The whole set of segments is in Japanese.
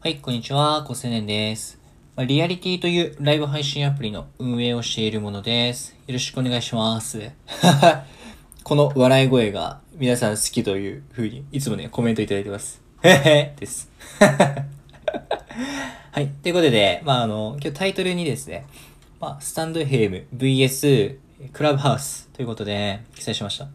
はい、こんにちは、コセネンです。リアリティというライブ配信アプリの運営をしているものです。よろしくお願いします。この笑い声が皆さん好きという風にいつもね、コメントいただいてます。へ へです。はい。ということで、まあ、あの、今日タイトルにですね、まあ、スタンド FM VS クラブハウスということで記載しました。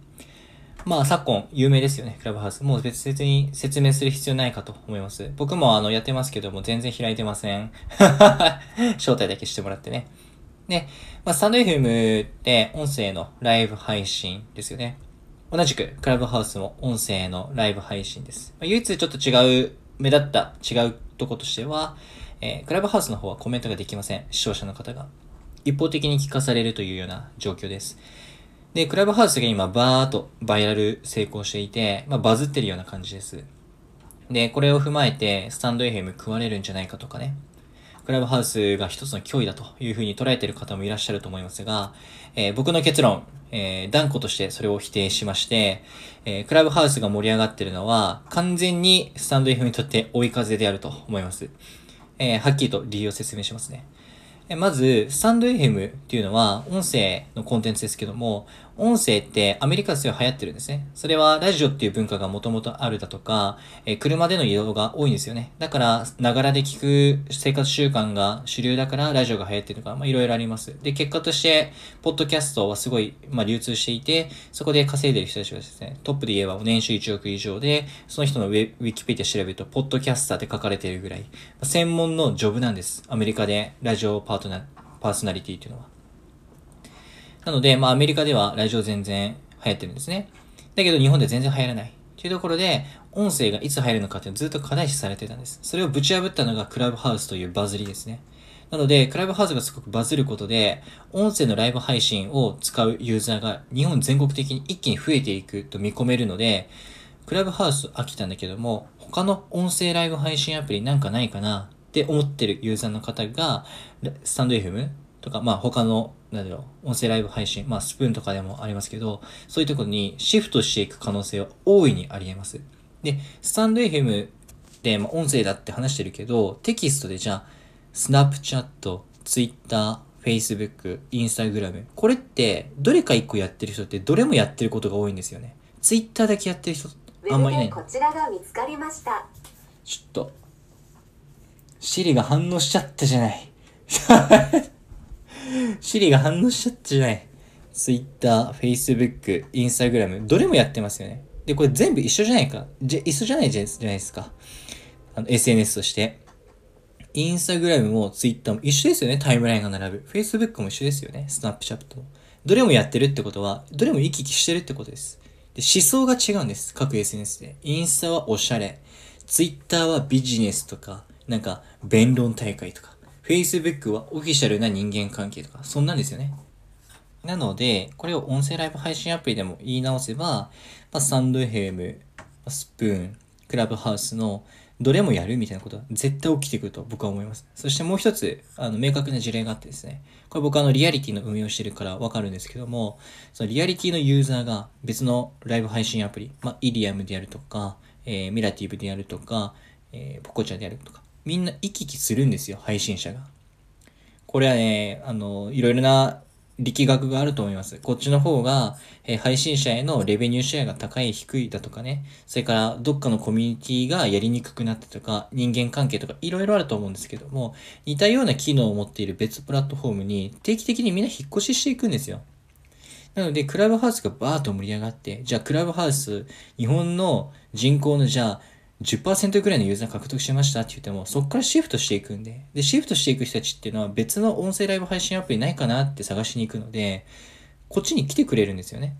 まあ、昨今、有名ですよね、クラブハウス。もう別々に説明する必要ないかと思います。僕もあの、やってますけども、全然開いてません。招待だけしてもらってね。で、まあ、スタンド FM って音声のライブ配信ですよね。同じく、クラブハウスも音声のライブ配信です。まあ、唯一ちょっと違う、目立った違うとことしては、えークラブハウスの方はコメントができません。視聴者の方が。一方的に聞かされるというような状況です。で、クラブハウスが今バーっとバイラル成功していて、まあバズってるような感じです。で、これを踏まえて、スタンド FM 食われるんじゃないかとかね。クラブハウスが一つの脅威だというふうに捉えている方もいらっしゃると思いますが、えー僕の結論、えー断固としてそれを否定しまして、えークラブハウスが盛り上がってるのは、完全にスタンド FM にとって追い風であると思います。えはっきりと理由を説明しますね。まず、スタンド FM っていうのは音声のコンテンツですけども、音声ってアメリカですごい流行ってるんですね。それはラジオっていう文化がもともとあるだとか、えー車での移動が多いんですよね。だから、ながらで聞く生活習慣が主流だからラジオが流行ってるとか、まあいろいろあります。で、結果として、ポッドキャストはすごい、まあ流通していて、そこで稼いでる人たちがですね、トップで言えば年収1億以上で、その人のウェウィキペディア調べると、ポッドキャスターって書かれてるぐらい、専門のジョブなんです。アメリカでラジオパートナー、パーソナリティっていうのは。なので、まあアメリカではラジオ全然流行ってるんですね。だけど日本で全然流行らない。っていうところで、音声がいつ入るのかっていうのずっと課題視されてたんです。それをぶち破ったのがクラブハウスというバズりですね。なので、クラブハウスがすごくバズることで、音声のライブ配信を使うユーザーが日本全国的に一気に増えていくと見込めるので、クラブハウス飽きたんだけども、他の音声ライブ配信アプリなんかないかなって思ってるユーザーの方が、スタンド FM とか、まあ他の、なんだろう、音声ライブ配信、まあスプーンとかでもありますけど、そういうところにシフトしていく可能性は大いにあり得ます。で、スタンド FM って、まあ、音声だって話してるけど、テキストでじゃあ、スナップチャット、ツイッター、フェイスブック、インスタグラム。これって、どれか一個やってる人って、どれもやってることが多いんですよね。ツイッターだけやってる人、あんまりいないこちらが見つかりました。ちょっと、シリが反応しちゃったじゃない。シリが反応しちゃったじゃない。ツイッター、フェイスブック、インスタグラム、どれもやってますよね。で、これ全部一緒じゃないか。じゃ、一緒じゃないじゃないですか。あの、SNS として。インスタグラムもツイッターも一緒ですよね。タイムラインが並ぶ。フェイスブックも一緒ですよね。スナップチャットも。どれもやってるってことは、どれも行き来してるってことです。で、思想が違うんです。各 SNS で。インスタはおしゃれ。ツイッターはビジネスとか、なんか、弁論大会とか。フェイスブックはオフィシャルな人間関係とか、そんなんですよね。なので、これを音声ライブ配信アプリでも言い直せば、まあ、サンド FM、スプーン、クラブハウスのどれもやるみたいなことは絶対起きてくると僕は思います。そしてもう一つ、あの、明確な事例があってですね、これ僕あの、リアリティの運用してるからわかるんですけども、そのリアリティのユーザーが別のライブ配信アプリ、まあ、イリアムであるとか、えーミラティブであるとか、えーポコチャであるとか、みんな行き来するんですよ、配信者が。これはね、あの、いろいろな力学があると思います。こっちの方が、えー配信者へのレベニューシェアが高い、低いだとかね。それから、どっかのコミュニティがやりにくくなったとか、人間関係とか、いろいろあると思うんですけども、似たような機能を持っている別プラットフォームに、定期的にみんな引っ越ししていくんですよ。なので、クラブハウスがバーッと盛り上がって、じゃあクラブハウス、日本の人口のじゃあ、10%くらいのユーザー獲得しましたって言っても、そこからシフトしていくんで。で、シフトしていく人たちっていうのは別の音声ライブ配信アプリないかなって探しに行くので、こっちに来てくれるんですよね。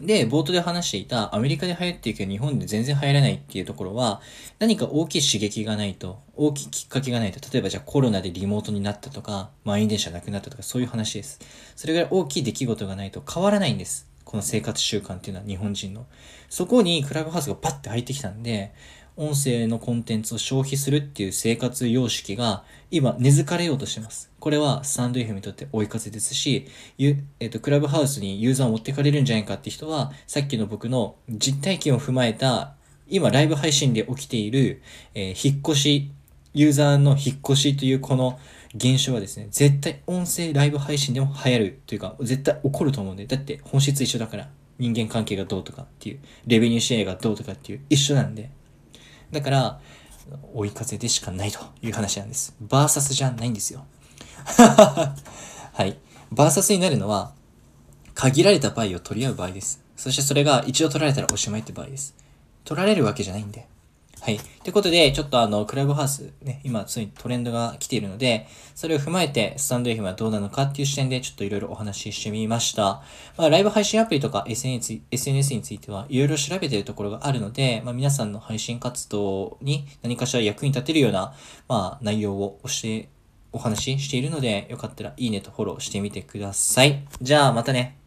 で、冒頭で話していたアメリカで流行っているけど日本で全然流行らないっていうところは、何か大きい刺激がないと、大きいきっかけがないと、例えばじゃあコロナでリモートになったとか、満員電車なくなったとか、そういう話です。それぐらい大きい出来事がないと変わらないんです。この生活習慣っていうのは日本人の。そこにクラブハウスがパッて入ってきたんで、音声のコンテンツを消費するっていう生活様式が今根付かれようとしてます。これはスタンド FM にとって追い風ですし、ゆえっ、と、クラブハウスにユーザーを持ってかれるんじゃないかって人は、さっきの僕の実体験を踏まえた今ライブ配信で起きている、えー引っ越し、ユーザーの引っ越しというこの現象はですね、絶対音声ライブ配信でも流行るというか、絶対起こると思うんで、だって本質一緒だから、人間関係がどうとかっていう、レベニューシェアがどうとかっていう一緒なんで、だから、追い風でしかないという話なんです。バーサスじゃないんですよ。はい。バーサスになるのは、限られたパイを取り合う場合です。そしてそれが一度取られたらおしまいって場合です。取られるわけじゃないんで。はい。ということで、ちょっとあの、クラブハウスね、今、ついにトレンドが来ているので、それを踏まえて、スタンド FM はどうなのかっていう視点で、ちょっといろいろお話ししてみました。まあ、ライブ配信アプリとか SNS, SNS については、いろいろ調べてるところがあるので、まあ、皆さんの配信活動に何かしら役に立てるような、まあ、内容を教え、お話ししているので、よかったらいいねとフォローしてみてください。じゃあ、またね。